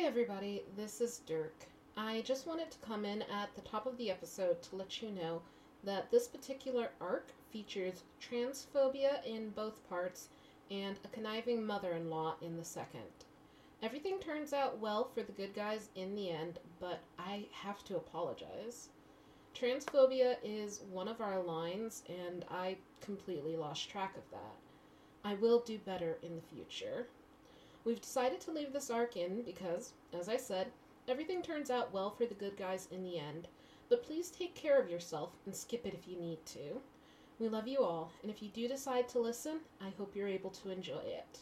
Hey everybody, this is Dirk. I just wanted to come in at the top of the episode to let you know that this particular arc features transphobia in both parts and a conniving mother in law in the second. Everything turns out well for the good guys in the end, but I have to apologize. Transphobia is one of our lines, and I completely lost track of that. I will do better in the future. We've decided to leave this arc in because, as I said, everything turns out well for the good guys in the end, but please take care of yourself and skip it if you need to. We love you all, and if you do decide to listen, I hope you're able to enjoy it.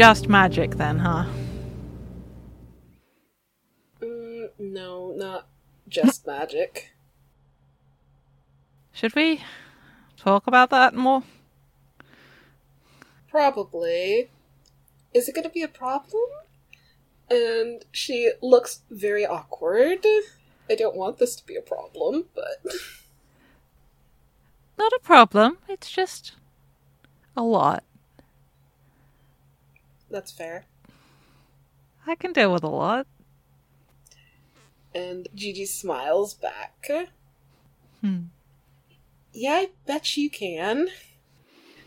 Just magic then, huh? Mm, no, not just magic. Should we talk about that more? Probably. Is it going to be a problem? And she looks very awkward. I don't want this to be a problem, but. Not a problem. It's just a lot. That's fair. I can deal with a lot. And Gigi smiles back. Hmm. Yeah, I bet you can.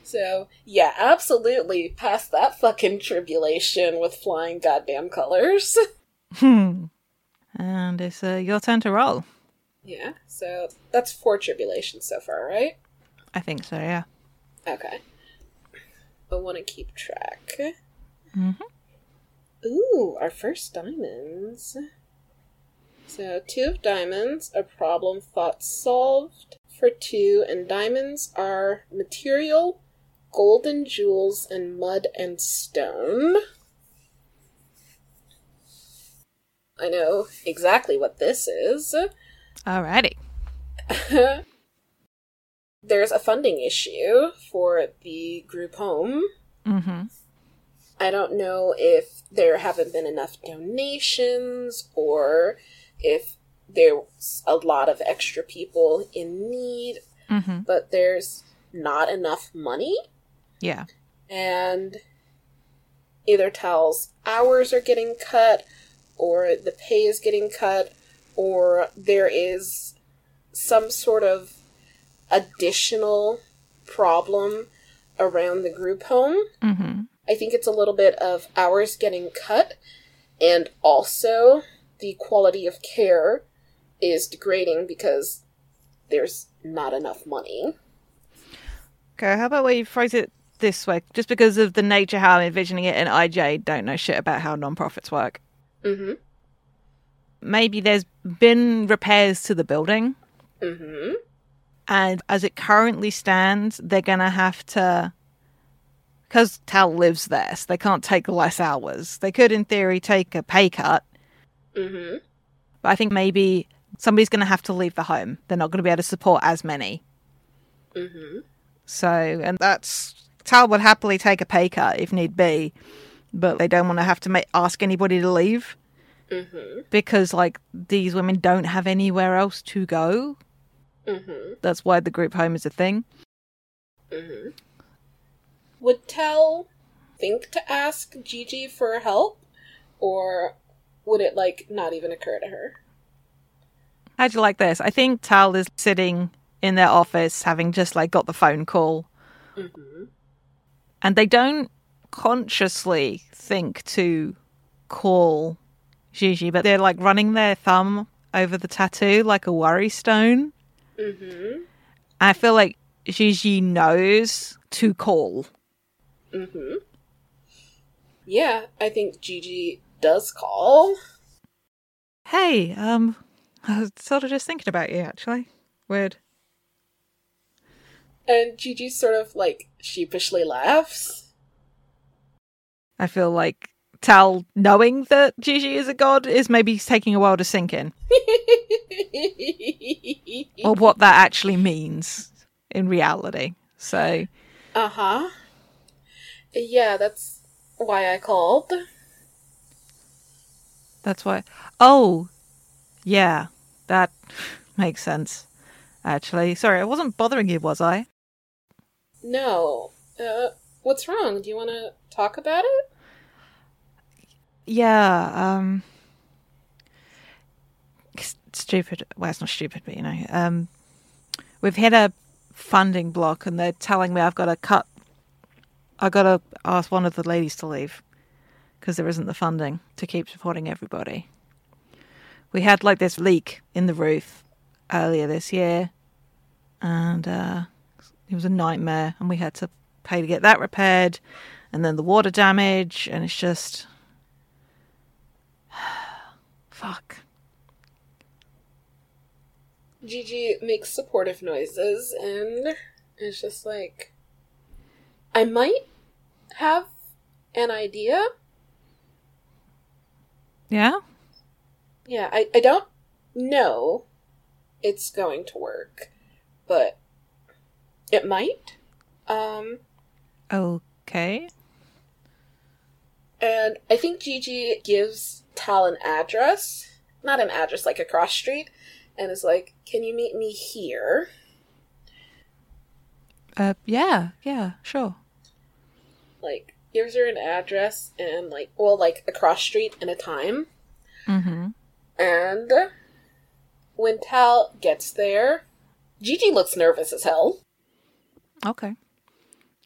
So, yeah, absolutely Pass that fucking tribulation with flying goddamn colors. Hmm. And it's uh, your turn to roll. yeah, so that's four tribulations so far, right? I think so, yeah. Okay. I want to keep track. Hmm Ooh, our first diamonds. So, two of diamonds, a problem thought solved for two, and diamonds are material, golden jewels, and mud and stone. I know exactly what this is. Alrighty. There's a funding issue for the group home. Mm-hmm. I don't know if there haven't been enough donations or if there's a lot of extra people in need, Mm-hmm. but there's not enough money. Yeah. And either tells hours are getting cut, or the pay is getting cut, or there is some sort of additional problem around the group home. Mm-hmm. I think it's a little bit of hours getting cut, and also the quality of care is degrading because there's not enough money. Okay, how about we phrase it this way? Just because of the nature how I'm envisioning it, and IJ don't know shit about how non-profits work. Mm hmm. Maybe there's been repairs to the building, hmm. Mm hmm. and as it currently stands, they're gonna have to. Because Tal lives there, so they can't take less hours. They could, in theory, take a pay cut, Mm hmm. but I think maybe somebody's going to have to leave the home. They're not going to be able to support as many. Mm hmm. So, and that's Tal would happily take a pay cut if need be, but they don't want to have to make, ask anybody to leave Mm hmm. because, like, these women don't have anywhere else to go. Mm hmm. That's why the group home is a thing. Mm-hmm. Would Tal think to ask Gigi for help, or would it like not even occur to her? How'd you like this? I think Tal is sitting in their office having just like got the phone call. Mm-hmm. And they don't consciously think to call Gigi, but they're like running their thumb over the tattoo like a worry stone. Mm-hmm. I feel like Gigi knows to call. Mm-hmm. Yeah, I think Gigi does call. Hey, um, I was sort of just thinking about you actually. Weird. And Gigi sort of like sheepishly laughs. I feel like Tal knowing that Gigi is a god is maybe taking a while to sink in. or what that actually means in reality. So, uh huh. Yeah, that's why I called. That's why. Oh, yeah, that makes sense. Actually, sorry, I wasn't bothering you, was I? No. Uh, what's wrong? Do you want to talk about it? Yeah. Um. Stupid. Well, it's not stupid, but you know, um, we've had a funding block, and they're telling me I've got to cut. I got to ask one of the ladies to leave because there isn't the funding to keep supporting everybody. We had like this leak in the roof earlier this year, and uh, it was a nightmare, and we had to pay to get that repaired, and then the water damage, and it's just fuck. Gigi makes supportive noises and it's just like, I might have an idea. Yeah? Yeah, I, I don't know it's going to work, but it might. Um, okay. And I think Gigi gives Tal an address. Not an address, like a cross street. And is like, can you meet me here? Uh, yeah, yeah, sure. Like, gives her an address and, like, well, like a cross street and a time. Mm-hmm. And when Tal gets there, Gigi looks nervous as hell. Okay.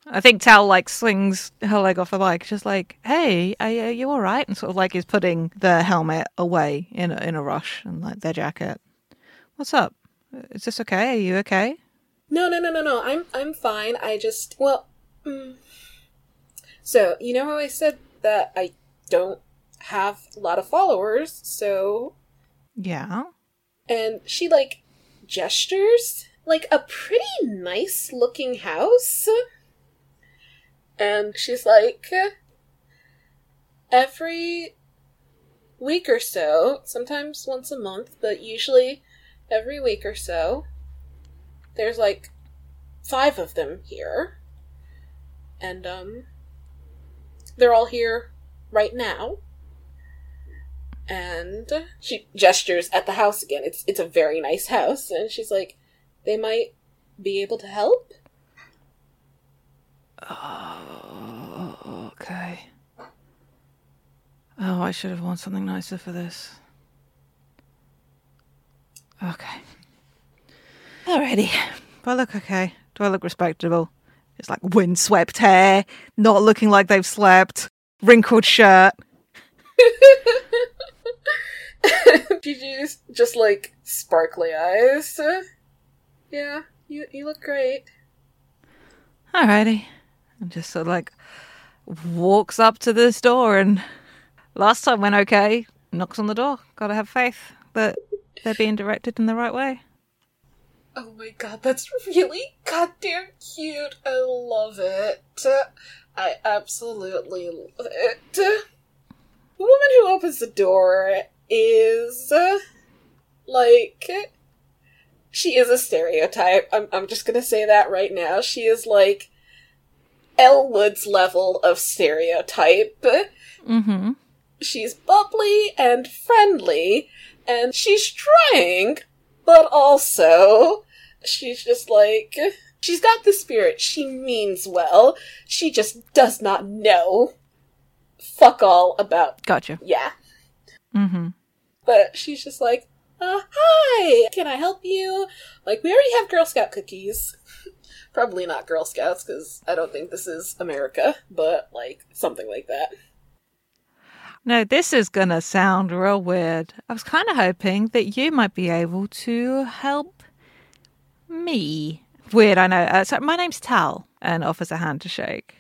I think Tal like swings her leg off the bike, just like, "Hey, are, are you all right?" And sort of like is putting the helmet away in a, in a rush and like their jacket. What's up? Is this okay? Are you okay? No, no, no, no, no. I'm I'm fine. I just well, mm. So you know how I said that I don't have a lot of followers, so Yeah. and she like gestures like a pretty nice looking house. And she's like, every week or so, sometimes once a month, but usually every week or so, there's like five of them here. And, um, they're all here right now. And she gestures at the house again. It's it's a very nice house, and she's like, they might be able to help. Oh, okay. Oh, I should have worn something nicer for this. Okay. Alrighty. Do I look okay? Do I look respectable? It's like windswept hair, not looking like they've slept, wrinkled shirt. Gigi's just like sparkly eyes. Yeah, you you look great. Alrighty. And just sort of like walks up to this door and last time went okay. Knocks on the door. Gotta have faith that they're being directed in the right way. Oh my god, that's really goddamn cute. I love it. I absolutely love it. The woman who opens the door is like she is a stereotype. I'm I'm just gonna say that right now. She is like Elle Woods' level of stereotype. Mm-hmm. She's bubbly and friendly, and she's trying, but also she's just like she's got the spirit. She means well. She just does not know fuck all about Gotcha. yeah. Mm-hmm. But she's just like, uh, hi, can I help you? Like, we already have Girl Scout cookies. Probably not Girl Scouts, because I don't think this is America, but, like, something like that. No, this is going to sound real weird. I was kind of hoping that you might be able to help me. Weird, I know. Uh, so my name's Tal, and offers a hand to shake.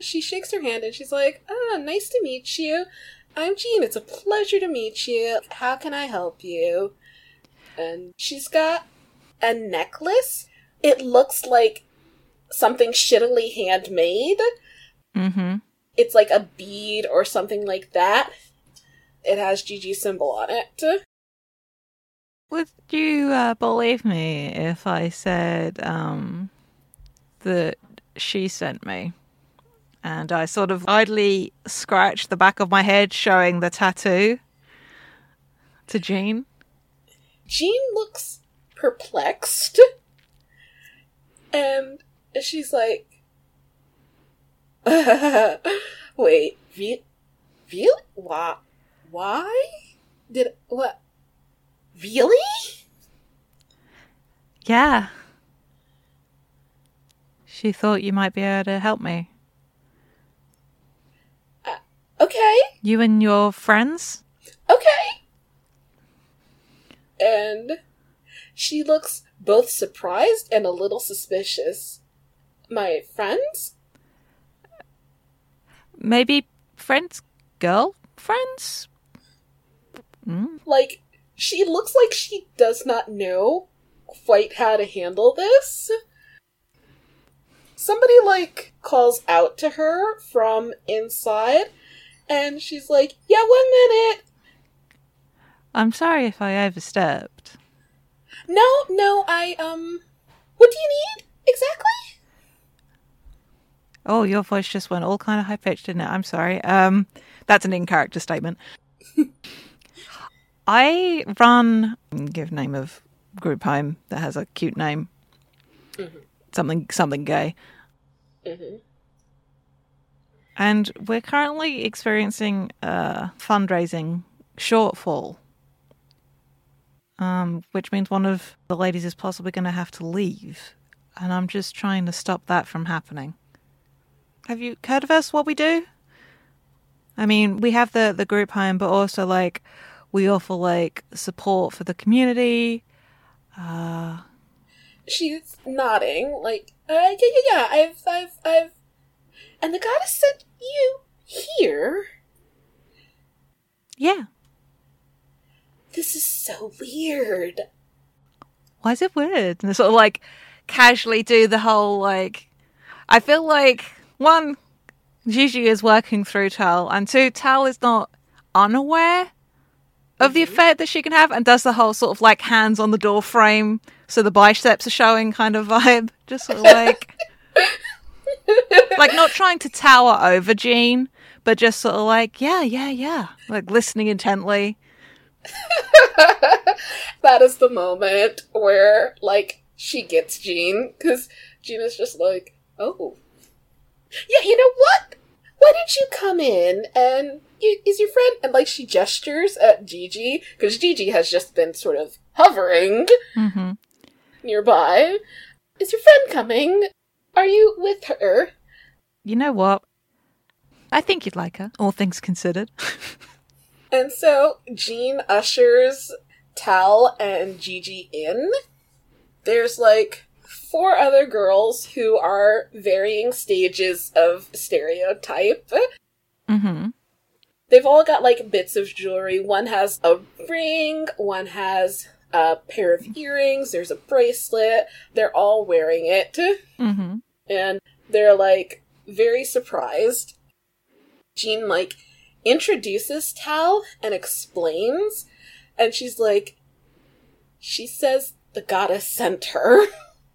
She shakes her hand and she's like, ah, nice to meet you. I'm Jean. It's a pleasure to meet you. How can I help you? And she's got a necklace. It looks like something shittily handmade. Mm-hmm. It's like a bead or something like that. It has GG symbol on it. Would you uh, believe me if I said um, that she sent me? And I sort of idly scratched the back of my head, showing the tattoo to Jean. Jean looks perplexed. And she's like, Wait, re- really? Why? Why? Did what? Really? Yeah. She thought you might be able to help me. Okay, You and your friends? okay. And she looks both surprised and a little suspicious. My friends? Maybe friends? Girlfriends? Mm. Like, she looks like she does not know quite how to handle this. Somebody, like, calls out to her from inside, and she's like, Yeah, one minute. I'm sorry if I overstepped. No, no, I, um, what do you need exactly? Oh, your voice just went all kind of high pitched, didn't it? I'm sorry. Um, that's an in character statement. I run give name of group home that has a cute name. Something something gay. Mm-hmm. And we're currently experiencing a fundraising shortfall. Um, which means one of the ladies is possibly going to have to leave. And I'm just trying to stop that from happening. Have you heard of us, what we do? I mean, we have the, the group home, but also, like, we offer, like, support for the community. Uh, She's nodding, like, uh, yeah, yeah, yeah, I've, I've, I've, and the goddess sent you here. yeah. This is so weird. why is it weird? And sort of like casually do the whole like. I feel like one, Gigi is working through Tal, and two, Tal is not unaware of the effect that she can have, and does the whole sort of like hands on the door frame, so the biceps are showing kind of vibe. Just sort of like, like not trying to tower over Jean, but just sort of like, yeah, yeah, yeah, like listening intently. that is the moment where, like, she gets Jean, because Jean is just like, oh. Yeah, you know what? Why didn't you come in and is your friend? And, like, she gestures at Gigi, because Gigi has just been sort of hovering hmm nearby. Is your friend coming? Are you with her? You know what? I think you'd like her, all things considered. And so Jean ushers Tal and Gigi in. There's like four other girls who are varying stages of stereotype. mm-hmm. They've all got like bits of jewelry. One has a ring, one has a pair of earrings, there's a bracelet. They're all wearing it. Mm-hmm. and they're like very surprised. Jean like introduces Tal and explains, and she's like, she says the goddess sent her,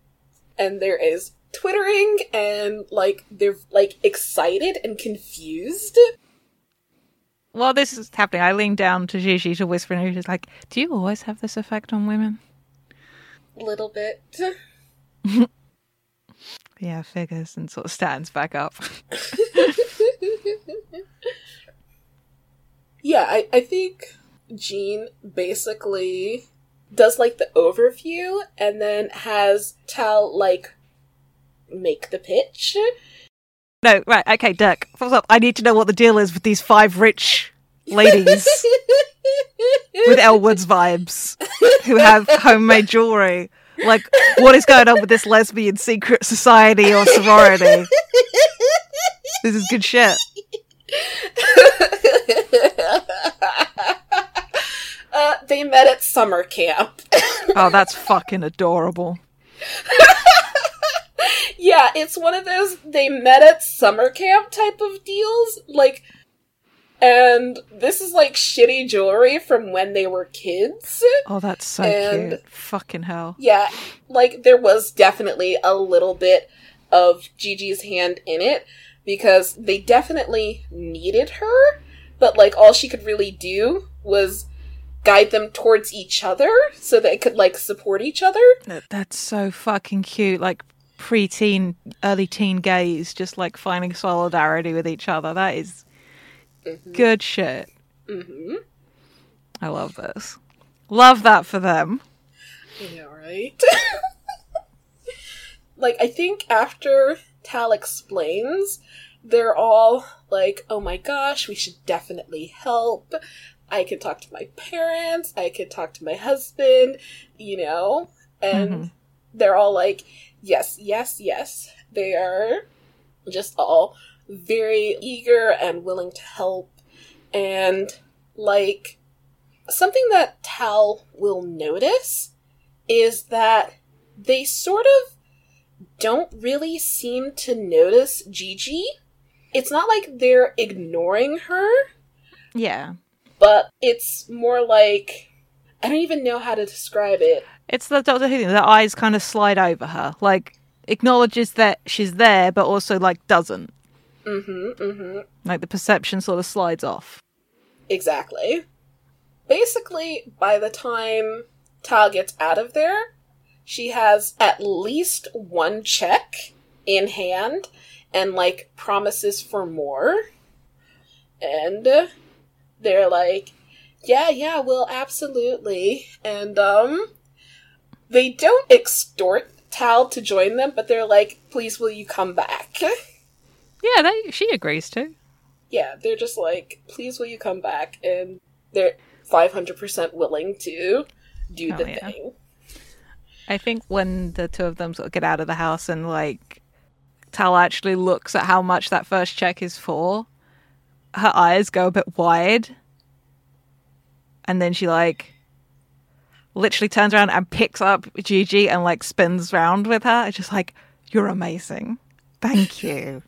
and there is twittering and like they're like excited and confused. While this is happening, I lean down to Gigi to whisper in her ear, like, Do you always have this effect on women? A little bit. Yeah, figures and sort of stands back up. yeah, I, I think Jean basically does like the overview and then has Tal like make the pitch. No, right, okay, Dirk. Up? I need to know what the deal is with these five rich ladies with Elle Woods' vibes who have homemade jewelry. Like, what is going on with this lesbian secret society or sorority? This is good shit. uh, they met at summer camp. Oh, that's fucking adorable. yeah, it's one of those they met at summer camp type of deals. Like, and this is like shitty jewelry from when they were kids. Oh, that's so And- cute. Fucking hell. Yeah, like there was definitely a little bit of Gigi's hand in it because they definitely needed her, but like all she could really do was guide them towards each other so they could like support each other. That's so fucking cute. Like pre-teen, early teen gays, just like finding solidarity with each other. That is good shit. hmm I love this. Love that for them. Know, right? like, I think after Tal explains, they're all like, oh my gosh, we should definitely help. I can talk to my parents, I can talk to my husband, you know? And Mhm. they're all like, yes, yes, yes. They are just all very eager and willing to help. And, like, something that Tal will notice is that they sort of don't really seem to notice Gigi. It's not like they're ignoring her, Yeah. but it's more like I don't even know how to describe it. It's the Doctor Who thing. The eyes kind of slide over her. Like, acknowledges that she's there, but also, like, doesn't. Mm-hmm. Mm-hmm. Like, the perception sort of slides off. Exactly. Basically, by the time Tal gets out of there, she has at least one check in hand and like promises for more. And uh, they're like, yeah, yeah, well, absolutely. And um they don't extort Tal to join them, but they're like, please will you come back? Yeah, they, she agrees to. yeah, they're just like, please will you come back? And they're 500% willing to do Hell the yeah. thing. I think when the two of them sort of get out of the house and like Tal actually looks at how much that first check is for, her eyes go a bit wide. And then she like literally turns around and picks up Gigi and like spins round with her. It's just like, you're amazing. Thank you.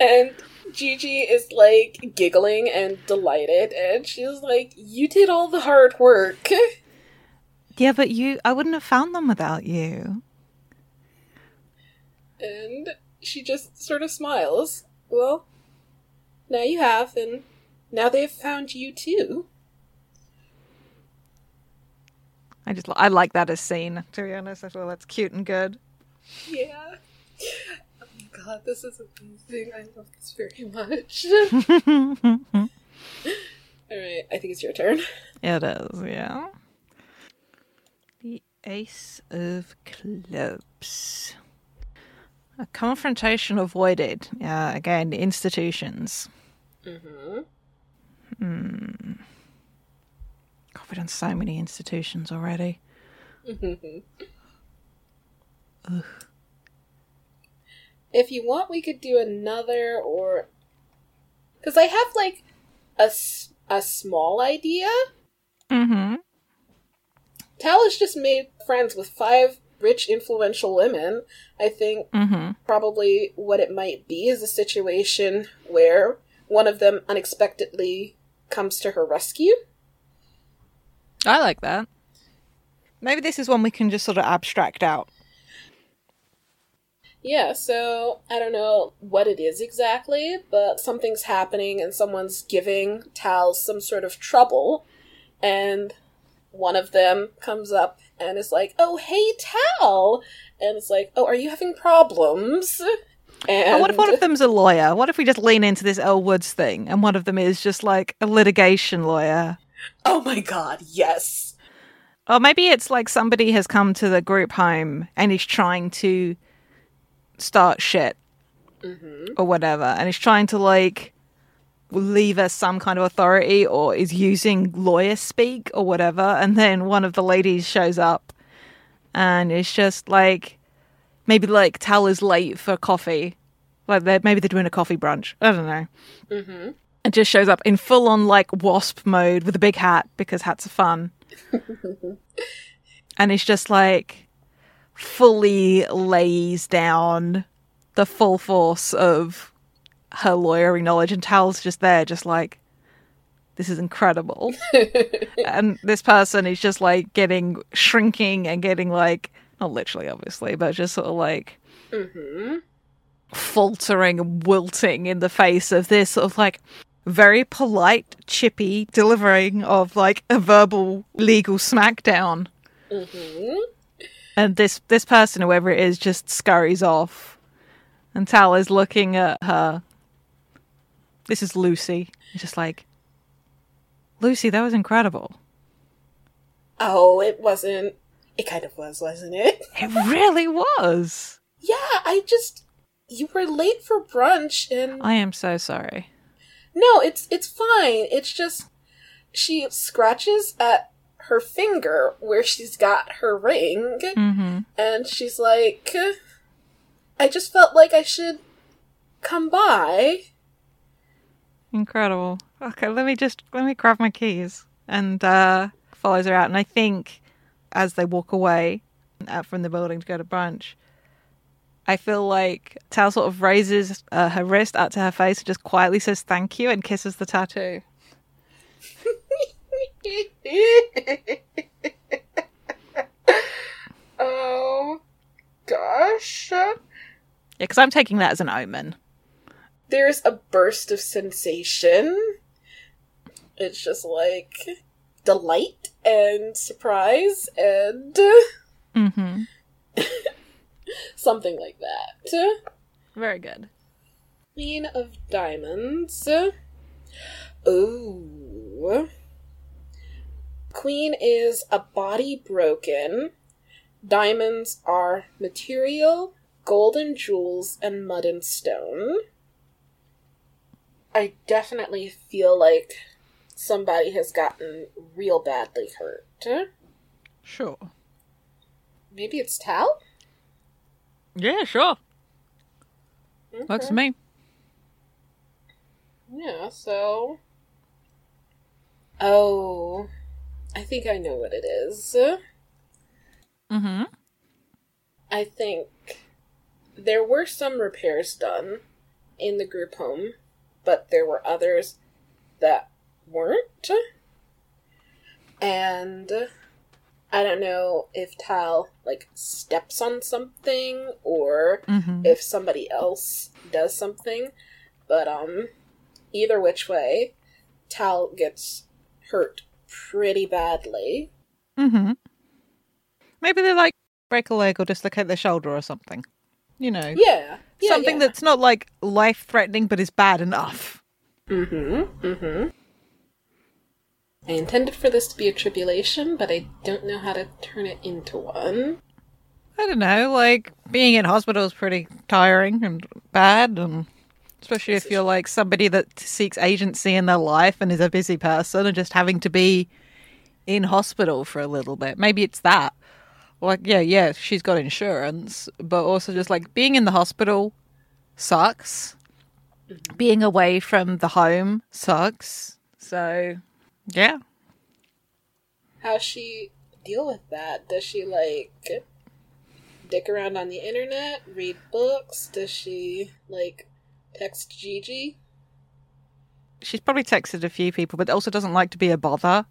And Gigi is like giggling and delighted, and she's like, You did all the hard work. yeah, but you, I wouldn't have found them without you. And she just sort of smiles. Well, now you have, and now they've found you too. I just, I like that as scene, to be honest. I feel that's cute and good. Yeah. Oh my god, this is amazing. I love this very much. Alright, I think it's your turn. It is, yeah. The Ace of Clubs. A confrontation avoided. Yeah, again, institutions. Mm-hmm. God, we've done so many institutions already. If you want, we could do another, or because I have like a, a small idea. Mm-hmm. Tal has just made friends with five rich, influential women. I think Mm-hmm. probably what it might be is a situation where one of them unexpectedly comes to her rescue. I like that. Maybe this is one we can just sort of abstract out. Yeah, so I don't know what it is exactly, but something's happening and someone's giving Tal some sort of trouble, and one of them comes up and is like, Oh, hey, Tal! And it's like, Oh, are you having problems? And But what if one of them's a lawyer? What if we just lean into this Elle Woods thing and one of them is just like a litigation lawyer? Oh my god, yes. Or maybe it's like somebody has come to the group home and is trying to start shit or whatever, and is trying to like leave us some kind of authority or is using lawyer speak or whatever, and then one of the ladies shows up and it's just like maybe like Tal is late for coffee, like they're, maybe they're doing a coffee brunch. I don't know. Mm-hmm. It just shows up in full on like wasp mode with a big hat because hats are fun. and it's just like fully lays down the full force of her lawyering knowledge and Tal's just there just like this is incredible. and this person is just like getting shrinking and getting like not literally obviously, but just sort of like Mm-hmm. faltering and wilting in the face of this sort of like very polite, chippy delivering of like a verbal legal smackdown. Mm-hmm. And this this person, whoever it is, just scurries off. And Tal is looking at her. This is Lucy. He's just like, Lucy, that was incredible. Oh, it wasn't. It kind of was, wasn't it? It really was. Yeah, I just. You were late for brunch, and I am so sorry. No, it's it's fine. It's just she scratches at her finger where she's got her ring, hmm and she's like, "I just felt like I should come by." Incredible. Okay, let me just let me grab my keys and uh follows her out. And I think as they walk away out from the building to go to brunch, I feel like Tal sort of raises uh, her wrist up to her face and just quietly says thank you and kisses the tattoo. oh gosh. Yeah, because I'm taking that as an omen. There's a burst of sensation. It's just like delight and surprise and Mm-hmm. something like that. Very good. Queen of Diamonds. Ooh. Queen is a body broken. Diamonds are material, golden jewels, and mud and stone. I definitely feel like somebody has gotten real badly hurt. Sure. Maybe it's Tal? Yeah, sure. Works for me. Yeah, so. Oh. I think I know what it is. Mm-hmm. I think there were some repairs done in the group home, but there were others that weren't. And I don't know if Tal like steps on something or Mm-hmm. if somebody else does something, but um either which way, Tal gets hurt pretty badly. Mm-hmm. Maybe they like break a leg or dislocate their shoulder or something. You know. Yeah. yeah something yeah. that's not like life threatening but is bad enough. Mm-hmm. Mm-hmm. I intended for this to be a tribulation, but I don't know how to turn it into one. I don't know, like being in hospital is pretty tiring and bad and especially if you're like somebody that seeks agency in their life and is a busy person and just having to be in hospital for a little bit. Maybe it's that. Like yeah, yeah, she's got insurance, but also just like being in the hospital sucks. Mm-hmm. Being away from the home sucks. So, yeah. How's she deal with that? Does she like dick around on the internet, read books? Does she like text Gigi? She's probably texted a few people, but also doesn't like to be a bother.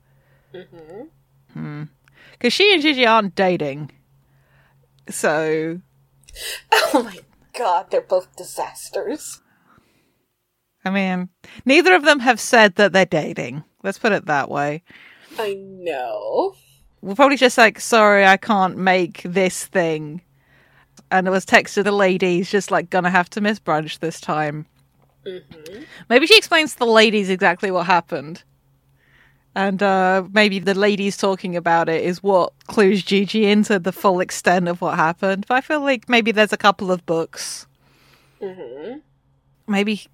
Mm-hmm. Because she and Gigi aren't dating. So, Oh my god, they're both disasters. I mean, neither of them have said that they're dating. Let's put it that way. I know. We're probably just like, sorry, I can't make this thing. and it was texted to the ladies, just like gonna have to miss brunch this time. Mm-hmm. Maybe she explains to the ladies exactly what happened. And uh, maybe the ladies talking about it is what clues Gigi into the full extent of what happened. But I feel like maybe there's a couple of books. Mm-hmm. Maybe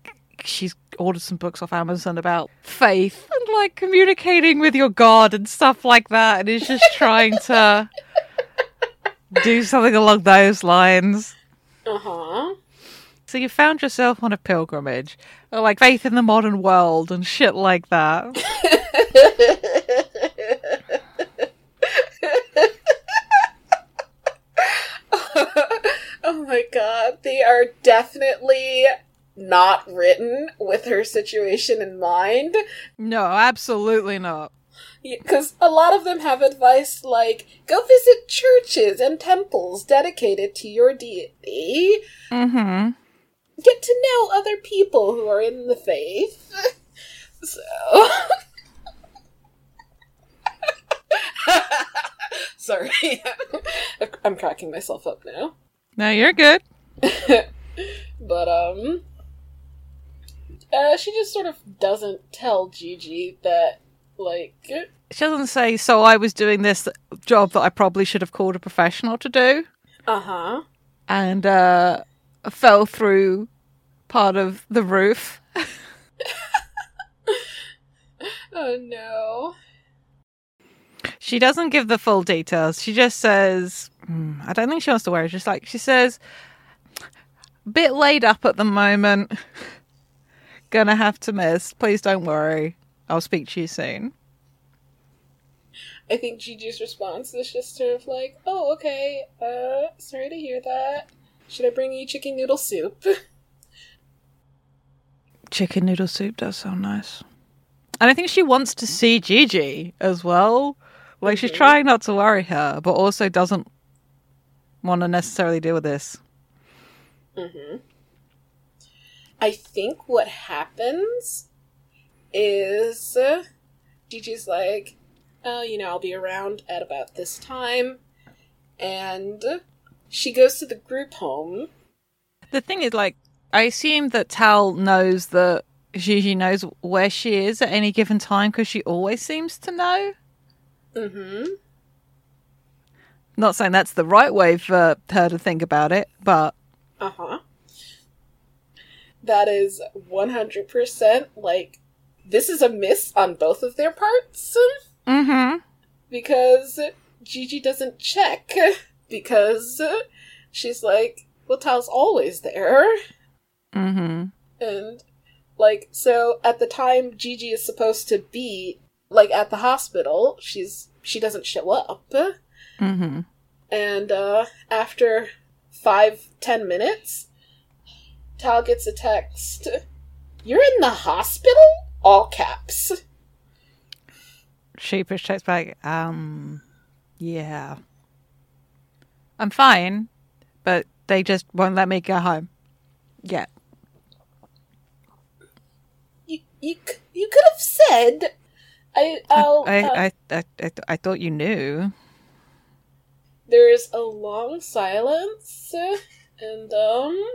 she's ordered some books off Amazon about faith and like communicating with your God and stuff like that. And is just trying to do something along those lines. Uh-huh. So you found yourself on a pilgrimage, or like faith in the modern world and shit like that. oh my god, they are definitely not written with her situation in mind. No, absolutely not. Because a lot of them have advice like go visit churches and temples dedicated to your deity, Mm-hmm. get to know other people who are in the faith. so. Sorry. I'm cracking myself up now. No, you're good. but um uh, she just sort of doesn't tell Gigi that like She doesn't say, so I was doing this job that I probably should have called a professional to do uh-huh and uh, fell through part of the roof. oh no She doesn't give the full details. She just says, hmm, I don't think she wants to wear it. Just like, she says, bit laid up at the moment. Gonna have to miss. Please don't worry. I'll speak to you soon. I think Gigi's response is just sort of like oh okay uh sorry to hear that should I bring you chicken noodle soup Chicken noodle soup does sound nice. And I think she wants to see Gigi as well. Like she's Mhm. trying not to worry her, but also doesn't want to necessarily deal with this. mm-hmm. I think what happens is Gigi's like oh you know I'll be around at about this time and she goes to the group home The thing is, like, I assume that Tal knows that Gigi knows where she is at any given time because she always seems to know. mm-hmm Not saying that's the right way for her to think about it, but Uh huh. That is 100% like, this is a miss on both of their parts mm-hmm. because Gigi doesn't check because she's like, well, Tal's always there. Mm-hmm. And, like, so at the time Gigi is supposed to be, like, at the hospital, she's, she doesn't show up. Mm-hmm. And uh, after five, ten minutes, Tal gets a text. You're in the hospital? All caps. Sheepish takes back, um, yeah. I'm fine, but they just won't let me go home. Yeah. You you you could have said. I I'll. I, uh, I, I, I, I thought you knew. There's a long silence, and um.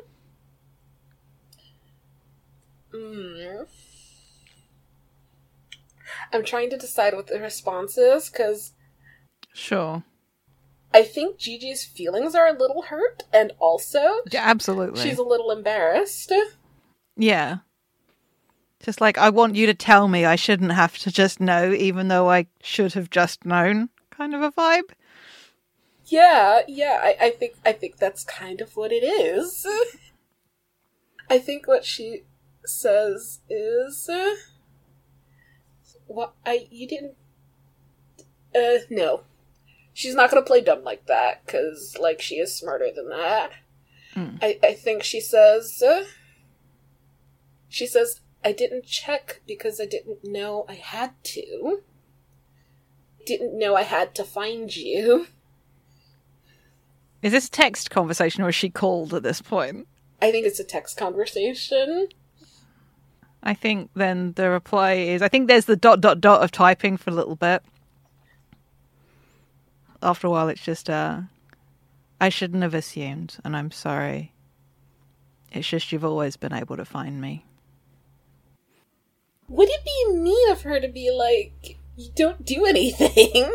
Mm, I'm trying to decide what the response is because Sure. I think Gigi's feelings are a little hurt, and also Yeah, absolutely. she's a little embarrassed. Yeah. Just like, I want you to tell me I shouldn't have to just know, even though I should have just known, kind of a vibe. Yeah, yeah, I, I think I think that's kind of what it is. I think what she says is, uh, "What I you didn't." Uh, no, she's not gonna play dumb like that because, like, she is smarter than that. Mm. I I think she says, uh, she says, "I didn't check because I didn't know I had to. Didn't know I had to find you." Is this text conversation or is she called at this point? I think it's a text conversation. I think then the reply is I think there's the dot dot dot of typing for a little bit. After a while, it's just uh, I shouldn't have assumed, and I'm sorry. It's just you've always been able to find me. Would it be mean of her to be like, you don't do anything?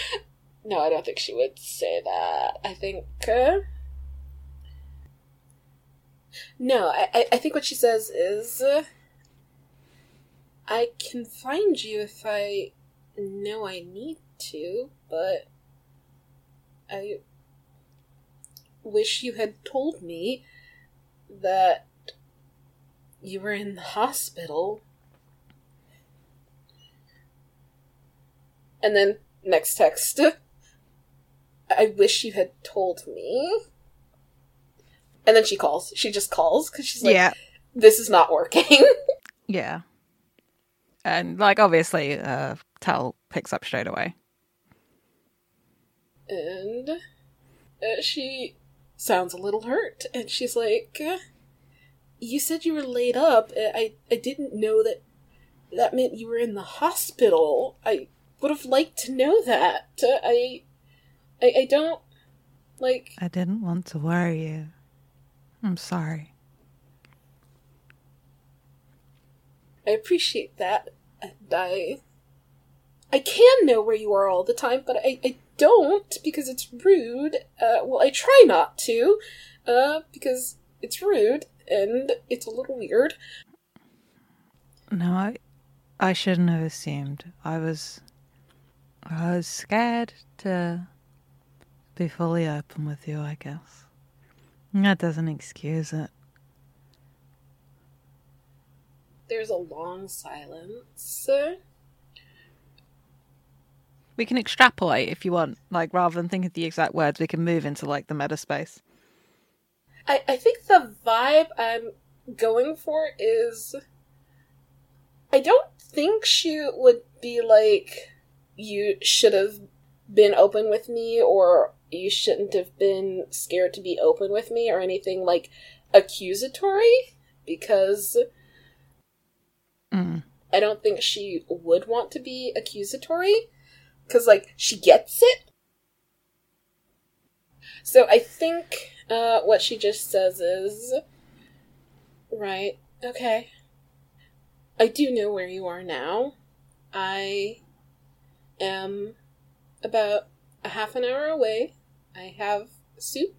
no, I don't think she would say that. I think. Uh... No, I, I think what she says is. Uh, I can find you if I know I need to, but. I wish you had told me that you were in the hospital. And then next text. I wish you had told me. And then she calls. She just calls because she's like, yeah. "This is not working." Yeah. And like obviously, uh, Tal picks up straight away. and uh, she sounds a little hurt, and she's like, uh, "You said you were laid up. Uh, I I didn't know that that meant you were in the hospital. I would have liked to know that. Uh, I, I I don't like." I didn't want to worry you. I'm sorry. I appreciate that, and I I can know where you are all the time, but I, I don't because it's rude. Uh, well, I try not to, uh, because it's rude and it's a little weird. No, I, I shouldn't have assumed. I was, I was scared to be fully open with you. I guess that doesn't excuse it. There's a long silence. We can extrapolate if you want, like rather than think of the exact words, we can move into like the meta space. I, I think the vibe I'm going for is I don't think she would be like you should have been open with me or you shouldn't have been scared to be open with me or anything like accusatory because Mm. I don't think she would want to be accusatory because like she gets it. So I think uh, what she just says is right. Okay. I do know where you are now. I am about a half an hour away. I have soup.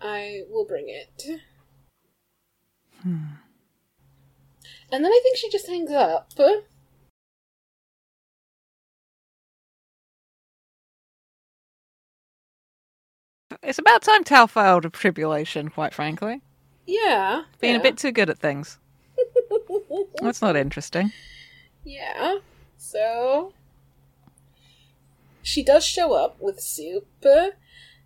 I will bring it. Hmm. And then I think she just hangs up. It's about time Tal failed a tribulation, quite frankly. Yeah. Being yeah. a bit too good at things. That's not interesting. yeah. So she does show up with soup,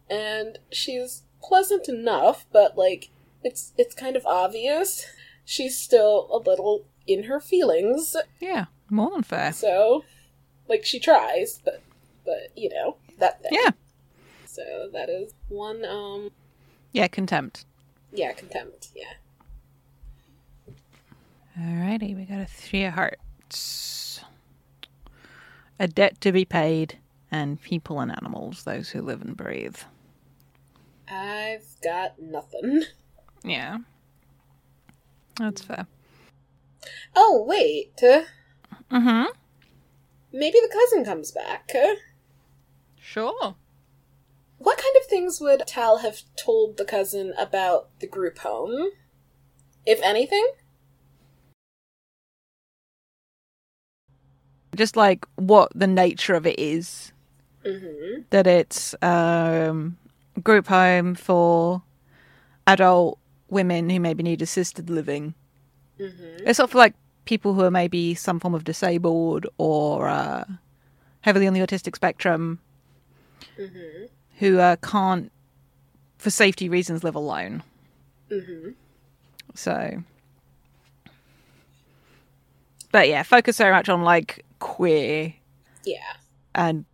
and she's pleasant enough, but like it's it's kind of obvious she's still a little in her feelings. Yeah, more than fair. So, like she tries, but but you know that thing. Yeah, So that is one. Um. yeah, contempt. Yeah, contempt. Yeah. Alrighty, we got a three of hearts. A debt to be paid, and people and animals, those who live and breathe. I've got nothing. Yeah. That's fair. Oh wait. Uh, Mm-hmm. maybe the cousin comes back. Sure. What kind of things would Tal have told the cousin about the group home? If anything? Just like what the nature of it is. Mm-hmm. That it's um group home for adult women who maybe need assisted living. Mm-hmm. It's sort of like people who are maybe some form of disabled or uh, heavily on the autistic spectrum Mm-hmm. who uh, can't, for safety reasons, live alone. Mm-hmm. So, but yeah, focus very much on like queer Yeah. and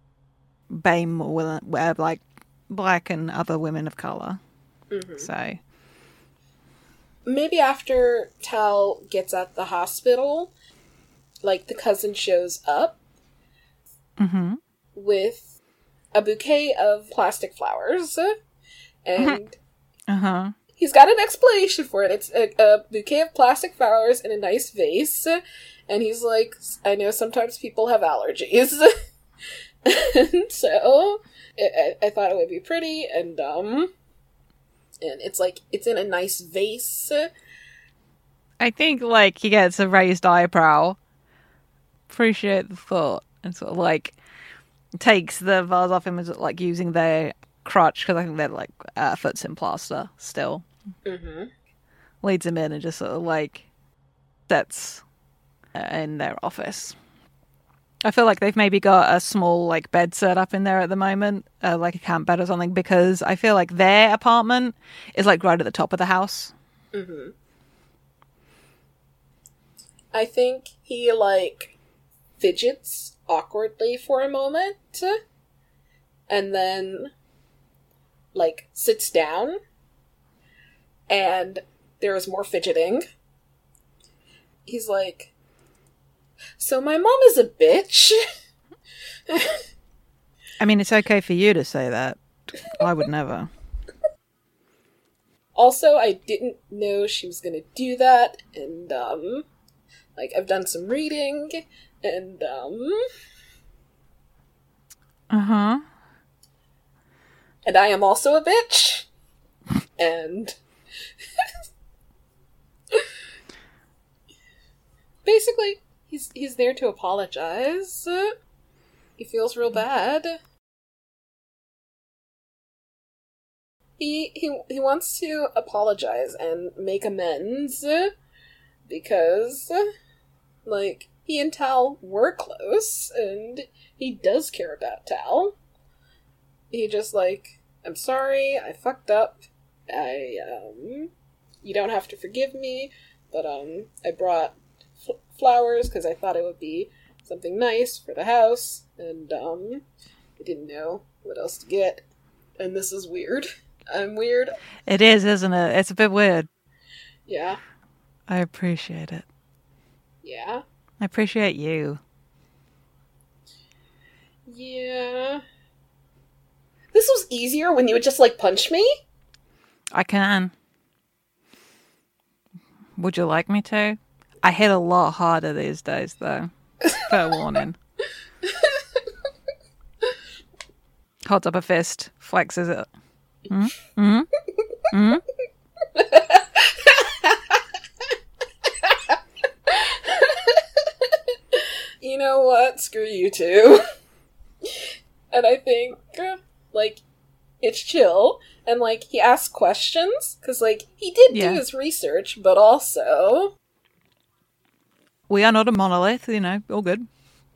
BAME or like black and other women of color. Mm-hmm. So, Maybe after Tal gets at the hospital, like the cousin shows up hmm with a bouquet of plastic flowers and Uh huh. he's got an explanation for it. It's a, a bouquet of plastic flowers in a nice vase, and he's like, "I know sometimes people have allergies." and so I, I thought it would be pretty and um and it's like it's in a nice vase I think like he gets a raised eyebrow. Appreciate the thought, and sort of like takes the vase off him as like using their crutch because I think they're like uh, foot's in plaster still. mm-hmm. Leads him in and just sort of like sets in their office. I feel like they've maybe got a small like bed set up in there at the moment, uh, like a camp bed or something, because I feel like their apartment is like right at the top of the house. Mm-hmm. I think he like fidgets awkwardly for a moment and then like sits down and there is more fidgeting. He's like, So my mom is a bitch. I mean, it's okay for you to say that. I would never. also, I didn't know she was gonna do that, and um like I've done some reading and um Uh huh. and I am also a bitch. and basically, he's he's there to apologize. He feels real bad. He he he wants to apologize and make amends because like he and Tal were close and he does care about Tal. He just like, I'm sorry, I fucked up. I um you don't have to forgive me, but um I brought flowers cuz I thought it would be something nice for the house and um I didn't know what else to get. And this is weird. I'm weird. It is, isn't it? It's a bit weird. Yeah. I appreciate it. Yeah. I appreciate you. Yeah. This was easier when you would just like punch me. I can. Would you like me to? I hit a lot harder these days, though. Fair warning. Holds up a fist, flexes it. Mm? Mm? Mm? you know what? Screw you too. and I think, like, it's chill. And, like, he asks questions, because, like, he did Yeah. do his research, but also. We are not a monolith, you know, all good.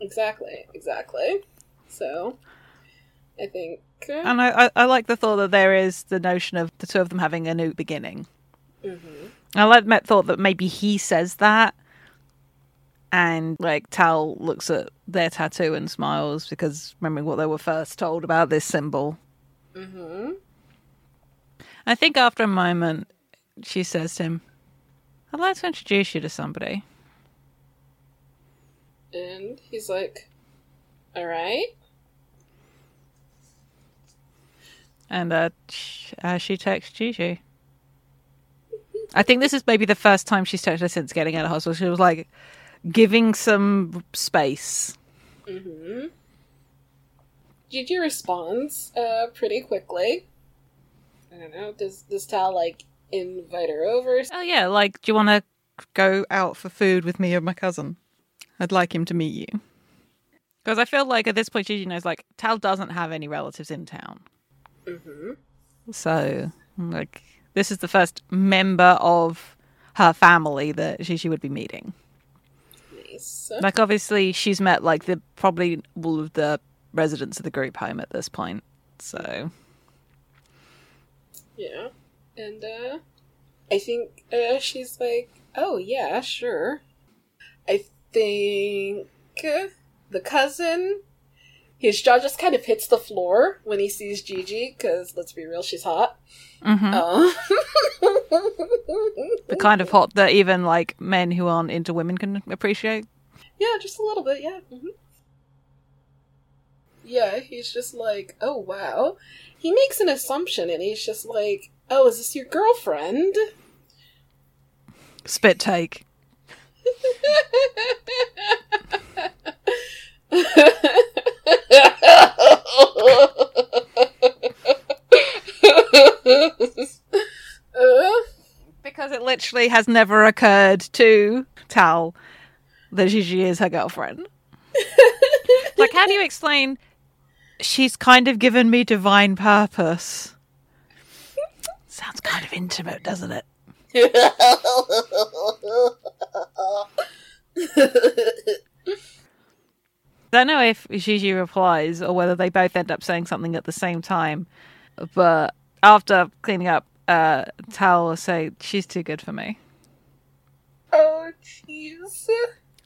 Exactly, exactly. So, I think. Uh, And I, I, I like the thought that there is the notion of the two of them having a new beginning. mhm. I like Met thought that maybe he says that, and like Tal looks at their tattoo and smiles because remembering what they were first told about this symbol. Mhm. I think after a moment, she says to him, "I'd like to introduce you to somebody." And he's like, alright. And uh, sh- uh, she texts Gigi. I think this is maybe the first time she's texted her since getting out of hospital. She was like giving some space. Mm-hmm. Gigi responds uh, pretty quickly. I don't know. Does does Tal like invite her over? Oh yeah, like, do you want to go out for food with me or my cousin? I'd like him to meet you. Because I feel like at this point, Gigi knows like Tal doesn't have any relatives in town, Mm-hmm. so like this is the first member of her family that Gigi would be meeting. Nice. Like obviously, she's met like the probably all of the residents of the group home at this point. So Yeah. And uh, I think uh, she's like, oh yeah, sure. I think the cousin. His jaw just kind of hits the floor when he sees Gigi, because let's be real, she's hot. Mhm. Uh, the kind of hot that even like men who aren't into women can appreciate. Yeah, just a little bit, yeah. hmm yeah, he's just like, oh wow. He makes an assumption and he's just like, oh, is this your girlfriend? Spit take. Because it literally has never occurred to Tal that Gigi is her girlfriend. like, how do you explain she's kind of given me divine purpose? Sounds kind of intimate, doesn't it? I don't know if Gigi replies or whether they both end up saying something at the same time. But after cleaning up, uh, Tal will say, She's too good for me. oh, jeez.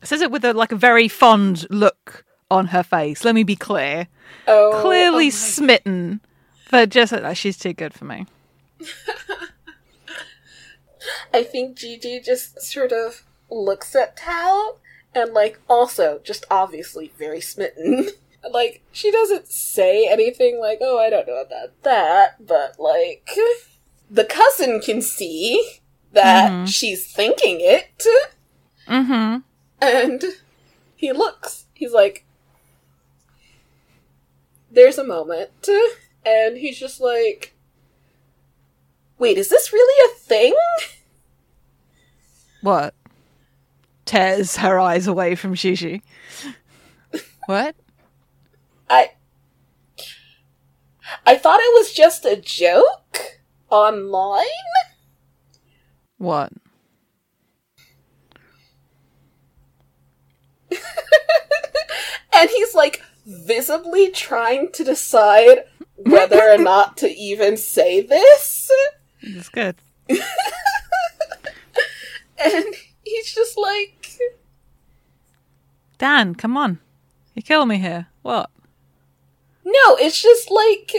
Says it with a like a very fond look on her face. Let me be clear. Oh, Clearly oh smitten, but just like she's too good for me. I think Gigi just sort of looks at Tal and, like, also just obviously very smitten. like, she doesn't say anything like, oh, I don't know about that, but, like, the cousin can see that Mhm. she's thinking it, Mm-hmm. and he looks. He's like, there's a moment, and he's just like, wait, is this really a thing? What? Tears her eyes away from Gigi. what? I I thought it was just a joke online. What? And he's like visibly trying to decide whether or not to even say this. It's good. And he's just like Dan, come on. You kill me here. What? No, it's just like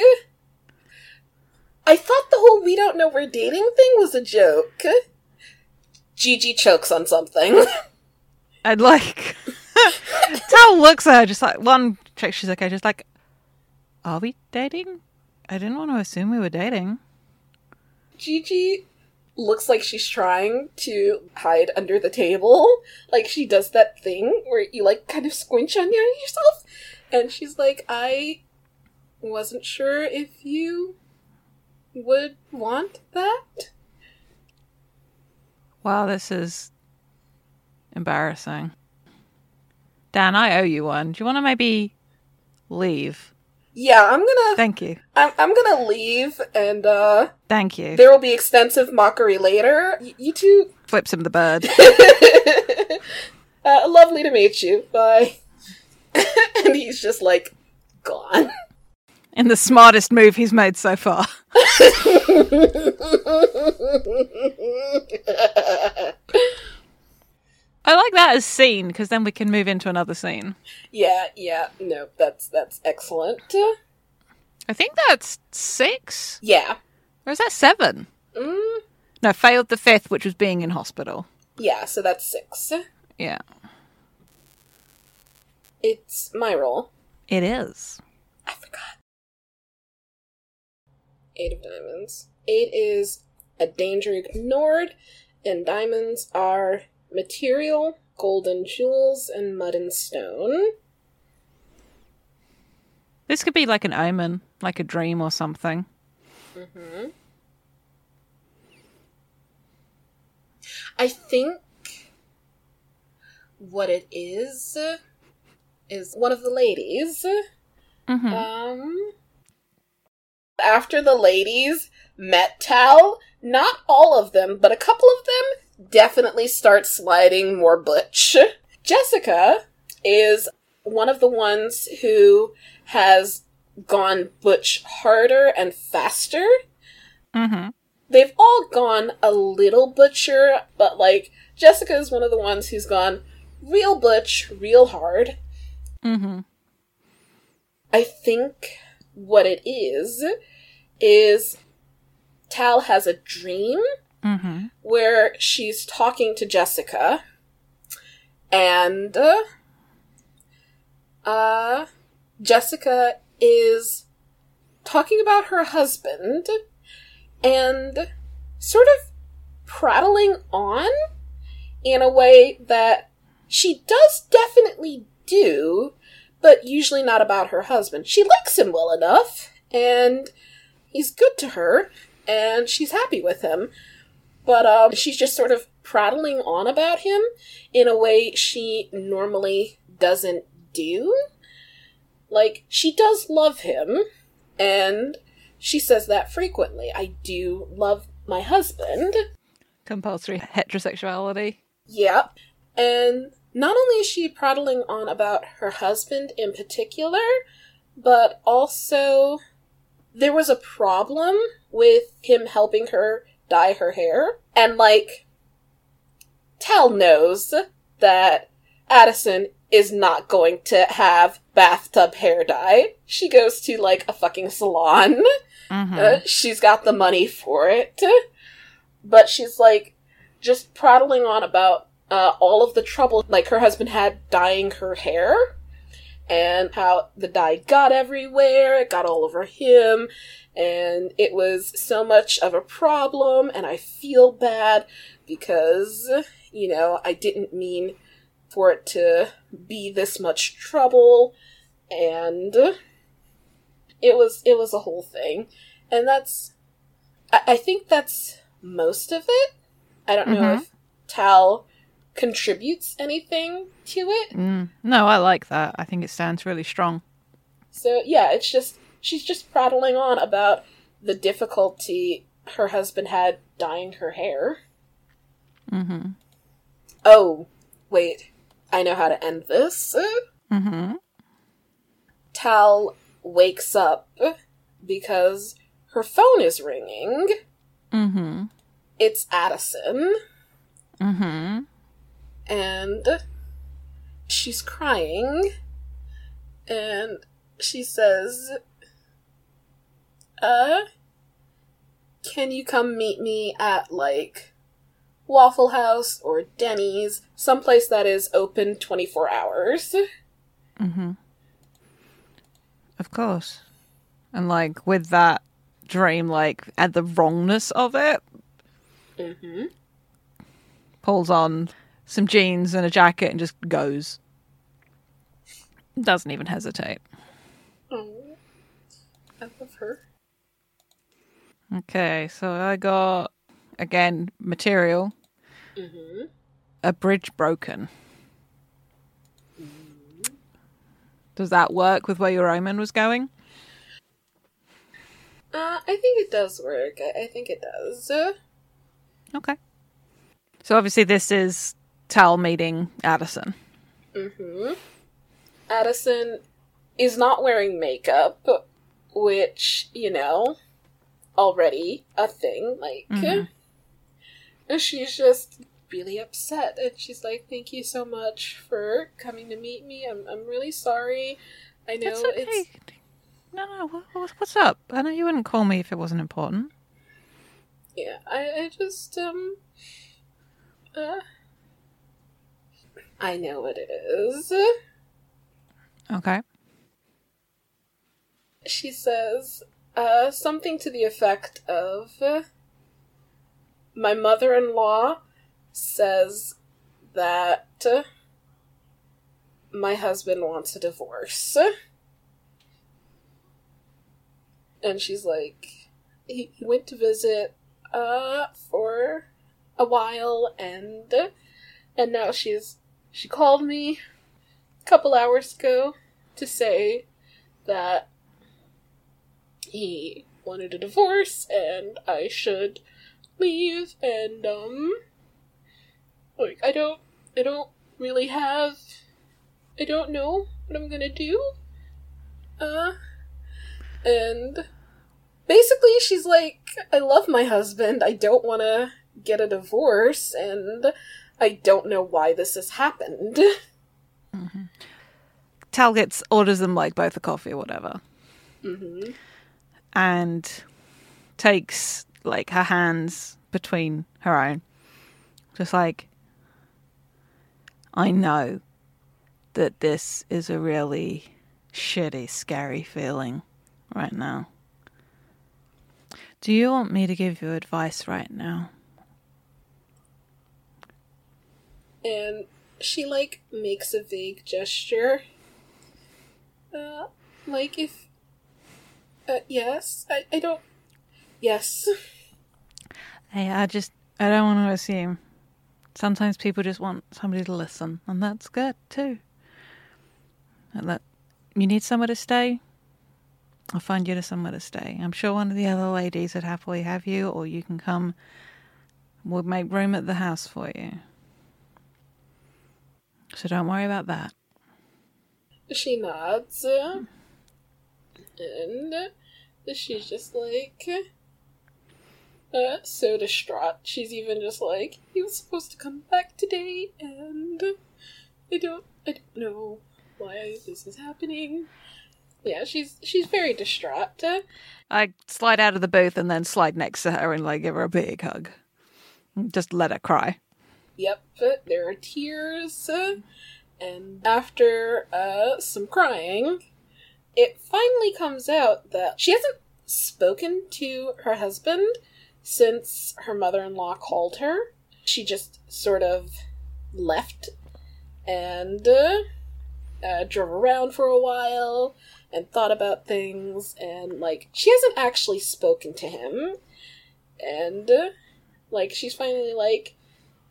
I thought the whole we don't know we're dating thing was a joke. Gigi chokes on something. I'd like. Tal looks at her just like one check. She's okay. Just like, are we dating? I didn't want to assume we were dating. Gigi looks like she's trying to hide under the table. Like she does that thing where you like kind of squinch on yourself. And she's like, I wasn't sure if you would want that. Wow, this is embarrassing. Dan, I owe you one. Do you want to maybe leave? Yeah, I'm gonna Thank you. I'm, I'm gonna leave and uh Thank you. there will be extensive mockery later. Y- you two Flips him the bird. uh, lovely to meet you. Bye. and he's just like gone. In the smartest move he's made so far. I like that as scene because then we can move into another scene. yeah, yeah, no, that's that's excellent. I think that's six. Yeah. Or is that seven? Mm, No, failed the fifth, which was being in hospital. yeah, so that's six. Yeah, It's my role. it is. I forgot. Eight of diamonds. Eight is a danger ignored, and diamonds are material, golden jewels, and mud and stone. This could be like an omen, like a dream or something. Mm-hmm. I think what it is is one of the ladies. Mm-hmm. Um, after the ladies met Tal, not all of them, but a couple of them definitely start sliding more butch. Jessica is one of the ones who has gone butch harder and faster. mm-hmm. They've all gone a little butcher, but like Jessica is one of the ones who's gone real butch, real hard. Mm-hmm. I think what it is is Tal has a dream Mm-hmm. where she's talking to Jessica and uh, uh Jessica is talking about her husband and sort of prattling on in a way that she does definitely do, but usually not about her husband. She likes him well enough, and he's good to her, and she's happy with him. But um, she's just sort of prattling on about him in a way she normally doesn't do. Like, she does love him, and she says that frequently. I do love my husband. Compulsory heterosexuality. Yep. And not only is she prattling on about her husband in particular, but also there was a problem with him helping her dye her hair. And like, Tal knows that Addison is not going to have bathtub hair dye. She goes to like a fucking salon. Mm-hmm. Uh, she's got the money for it. But she's like just prattling on about uh, all of the trouble like her husband had dyeing her hair and how the dye got everywhere, it got all over him, and it was so much of a problem, and I feel bad because, you know, I didn't mean for it to be this much trouble, and it was it was a whole thing. And that's I, I think that's most of it. I don't know Mhm. if Tal contributes anything to it. Mm. No, I like that. I think it stands really strong. So yeah, it's just she's just prattling on about the difficulty her husband had dyeing her hair. Mm-hmm. Oh, wait. I know how to end this. Mm-hmm. Tal wakes up because her phone is ringing. Mm-hmm. It's Addison, Mm-hmm. and she's crying, and she says, Uh, can you come meet me at, like, Waffle House or Denny's, someplace that is open 24 hours? Mm-hmm. Of course. And like with that dream, like at the wrongness of it, Mm-hmm. pulls on some jeans and a jacket and just goes. Doesn't even hesitate. Oh, I love her. Okay, so I got again material. Mm-hmm. A bridge broken. Does that work with where your omen was going? Uh, I think it does work. I, I think it does. Okay. So obviously this is Tal meeting Addison. Mm-hmm. Addison is not wearing makeup, which, you know, already a thing. Like, Mhm. and she's just really upset. And she's like, Thank you so much for coming to meet me. I'm, I'm really sorry. I know okay. it's. No, no. what- What's up? I know you wouldn't call me if it wasn't important. Yeah, I, I just, um. Uh, I know what it is. Okay. she says uh, something to the effect of my mother-in-law says that my husband wants a divorce. And she's like he he went to visit uh for a while and and now she's she called me a couple hours ago to say that he wanted a divorce and I should leave and um like I don't I don't really have I don't know what I'm gonna do. Uh and basically she's like I love my husband. I don't wanna get a divorce and I don't know why this has happened. Tal gets orders them like both a coffee or whatever, hmm and takes like her hands between her own, just like I know that this is a really shitty, scary feeling right now. Do you want me to give you advice right now? And she like makes a vague gesture. Uh, like if. Uh, yes, I, I don't. Yes. Hey, I just I don't want to assume. Sometimes people just want somebody to listen, and that's good too. And that you need somewhere to stay. I'll find you to somewhere to stay. I'm sure one of the other ladies would happily have you, or you can come. We'll make room at the house for you. So don't worry about that. She nods. And she's just like. Uh, so distraught. She's even just like, he was supposed to come back today, and I don't, I don't know why this is happening. Yeah, she's she's very distraught. I slide out of the booth and then slide next to her and like give her a big hug. Just let her cry. Yep, there are tears, and after uh, some crying, it finally comes out that she hasn't spoken to her husband since her mother in law called her. She just sort of left and uh, uh, drove around for a while and thought about things, and like, she hasn't actually spoken to him. And, uh, like, she's finally like,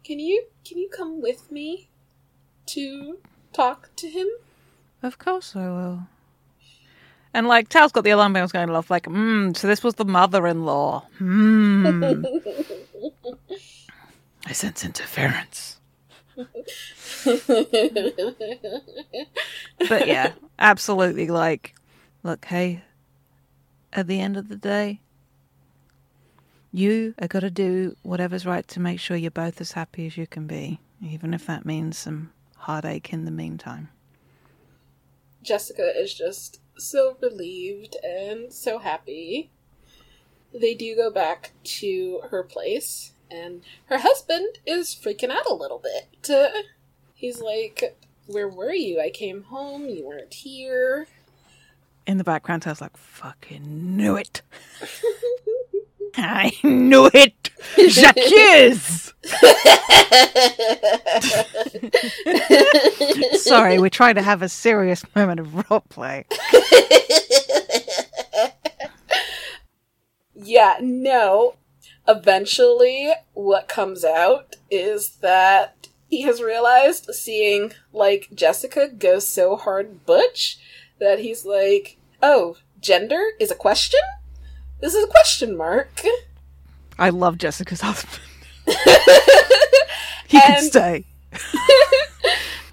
can you can you come with me to talk to him? Of course I will. And like Tal's got the alarm bells going off, like, hmm, so this was the mother in law. Hmm. I sense interference. But yeah, absolutely like look, hey, at the end of the day, you are gotta do whatever's right to make sure you're both as happy as you can be, even if that means some heartache in the meantime. Jessica is just so relieved and so happy. They do go back to her place, and her husband is freaking out a little bit. Uh, he's like, Where were you? I came home, you weren't here. In the background, I was like, fucking knew it. I knew it. Jacques! Sorry, we're trying to have a serious moment of roleplay. yeah, no. Eventually, what comes out is that he has realized, seeing, like, Jessica go so hard butch, that he's like, oh, gender is a question? This is a question mark. I love Jessica's husband. he can stay.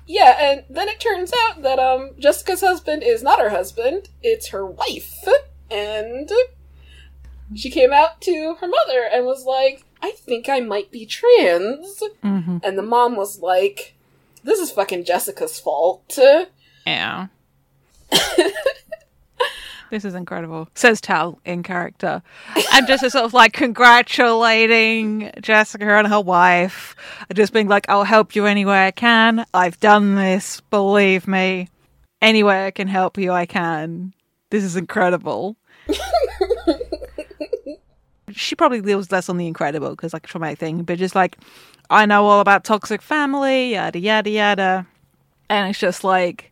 Yeah, and then it turns out that um Jessica's husband is not her husband, it's her wife. And she came out to her mother and was like, I think I might be trans. hmm And the mom was like, This is fucking Jessica's fault. Yeah. this is incredible, says Tal in character. And just sort of like congratulating Jessica and her wife, just being like, I'll help you any way I can. I've done this, believe me. Any way I can help you, I can. This is incredible. she probably lives less on the incredible because, like, traumatic thing, but just like, I know all about toxic family, yada, yada, yada. And it's just like,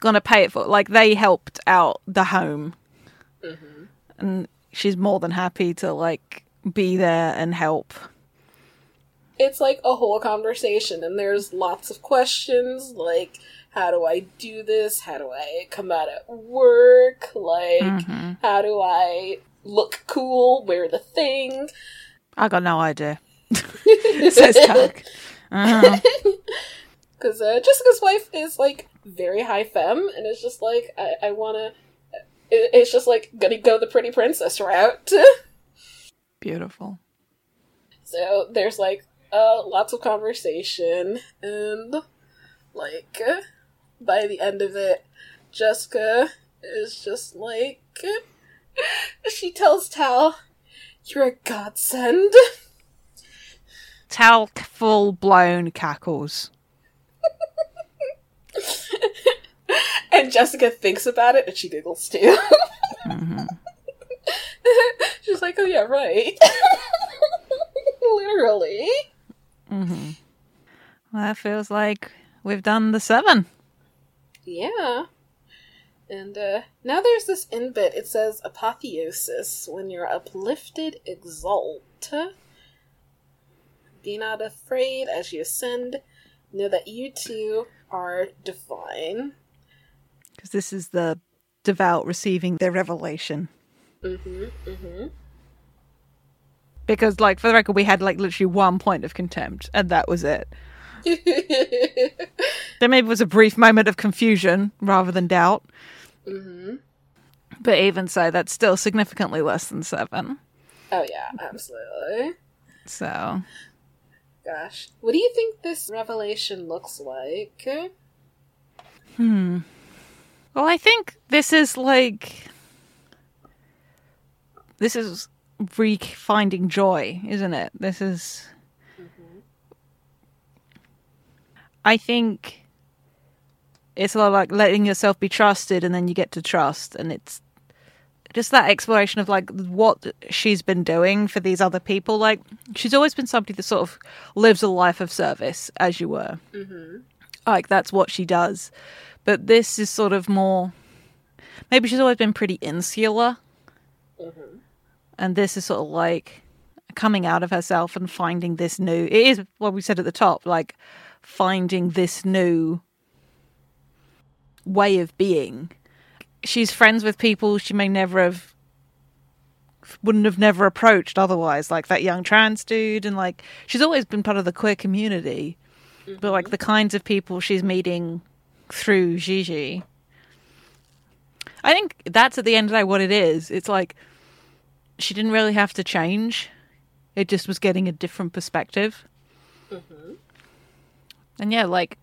gonna pay it for like they helped out the home and she's more than happy to like be there and help It's like a whole conversation, and there's lots of questions like, How do I do this? How do I come out at work? Like, Mhm. how do I look cool? Wear the thing? i got no idea says Tug. Uh-huh. Because uh, Jessica's wife is like very high femme, and it's just like I, I want to. It, it's just like gonna go the pretty princess route. beautiful so there's like uh, lots of conversation, and like by the end of it, Jessica is just like she tells Tal, "You're a godsend." Tal full blown cackles and Jessica thinks about it and she giggles too. hmm She's like, oh yeah, right. Literally. hmm Well, that feels like we've done the seven. Yeah. And uh, now there's this in bit. It says apotheosis. When you're uplifted, exalt. Be not afraid as you ascend. Know that you too are divine. Because this is the devout receiving their revelation. Mm-hmm. Mm-hmm. Because, like, for the record, we had like literally one point of contempt, and that was it. There maybe was a brief moment of confusion rather than doubt, mm-hmm. but even so, that's still significantly less than seven. Oh yeah, absolutely. So, Gosh. What do you think this revelation looks like? hmm. Well, I think this is like. This is re finding joy, isn't it? This is. I think it's a lot like letting yourself be trusted and then you get to trust and it's just that exploration of like what she's been doing for these other people like she's always been somebody that sort of lives a life of service as you were Mm-hmm. like that's what she does but this is sort of more maybe she's always been pretty insular. Mm-hmm. and this is sort of like coming out of herself and finding this new it is what we said at the top like finding this new way of being. She's friends with people she may never have wouldn't have never approached otherwise like that young trans dude. And like she's always been part of the queer community. But like the kinds of people she's meeting through Gigi I think that's at the end of the day what it is it's like she didn't really have to change. It just was getting a different perspective. Mm-hmm. And yeah, like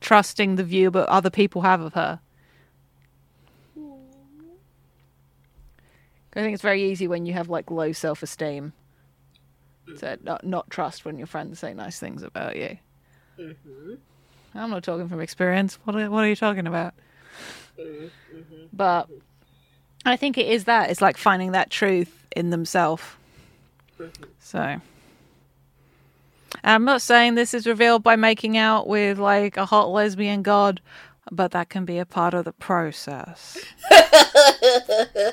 trusting the view that other people have of her. I think it's very easy when you have like low self esteem to not, not trust when your friends say nice things about you. Mm-hmm. I'm not talking from experience. What are, what are you talking about? Mm-hmm. But I think it is that. It's like finding that truth in themselves. So. I'm not saying this is revealed by making out with like a hot lesbian god, but that can be a part of the process.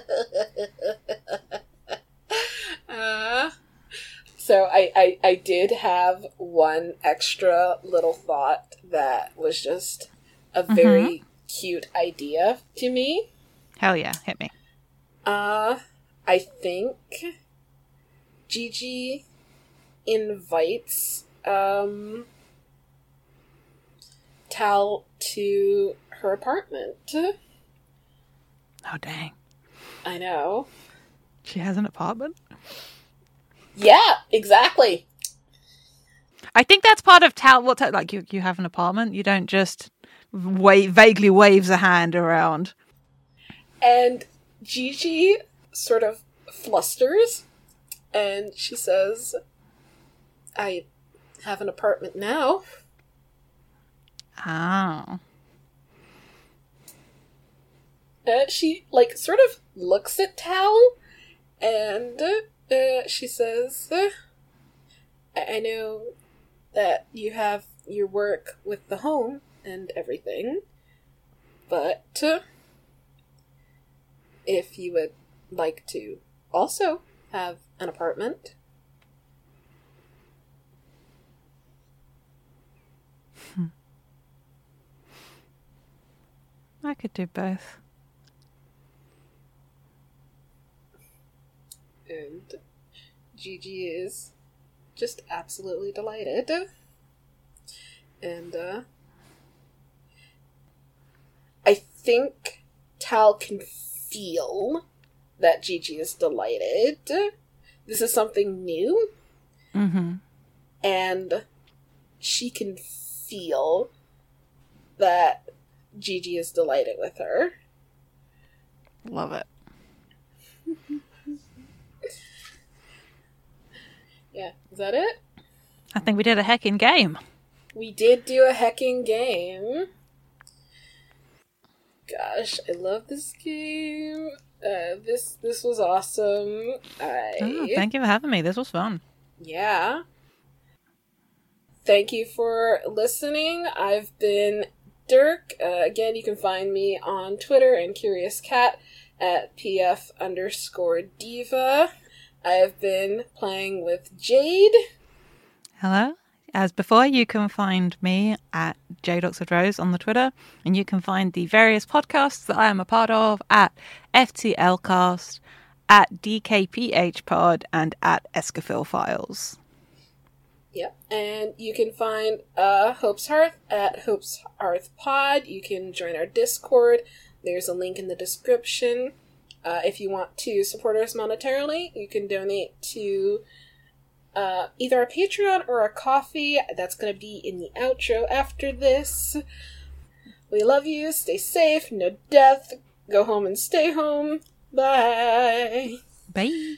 Uh, so I, I I did have one extra little thought that was just a very cute idea to me. Hell yeah, hit me. Uh, I think Gigi invites um Tal to her apartment. Oh dang. I know. She has an apartment? Yeah, exactly. I think that's part of Tal. What like you? You have an apartment. You don't just wa- vaguely waves a hand around. And Gigi sort of flusters and she says, I have an apartment now. Oh, And she, like, sort of looks at Tal and uh, she says, I know that you have your work with the home and everything, but if you would like to also have an apartment, I could do both. And Gigi is just absolutely delighted. And uh I think Tal can feel that Gigi is delighted. This is something new Mm-hmm. and she can feel that Gigi is delighted with her. Love it. Yeah, is that it? I think we did a heckin' game. We did do a hecking game. gosh, I love this game. Uh, this this was awesome. I Oh, thank you for having me. This was fun. yeah. Thank you for listening. I've been Dirk. Uh, again, you can find me on Twitter and Curious Cat at pf underscore diva. I have been playing with Jade. Hello. As before, you can find me at jdoxfordrose on the Twitter, and you can find the various podcasts that I am a part of at FTLcast, at DKPHpod, and at Escafil Files. Yep. And you can find uh, Hope's Hearth at Hope's Hearth Pod. You can join our Discord. There's a link in the description. Uh, if you want to support us monetarily, you can donate to uh, either a Patreon or a Ko-fi. That's going to be in the outro after this. We love you. Stay safe. No death. Go home and stay home. Bye. Bye.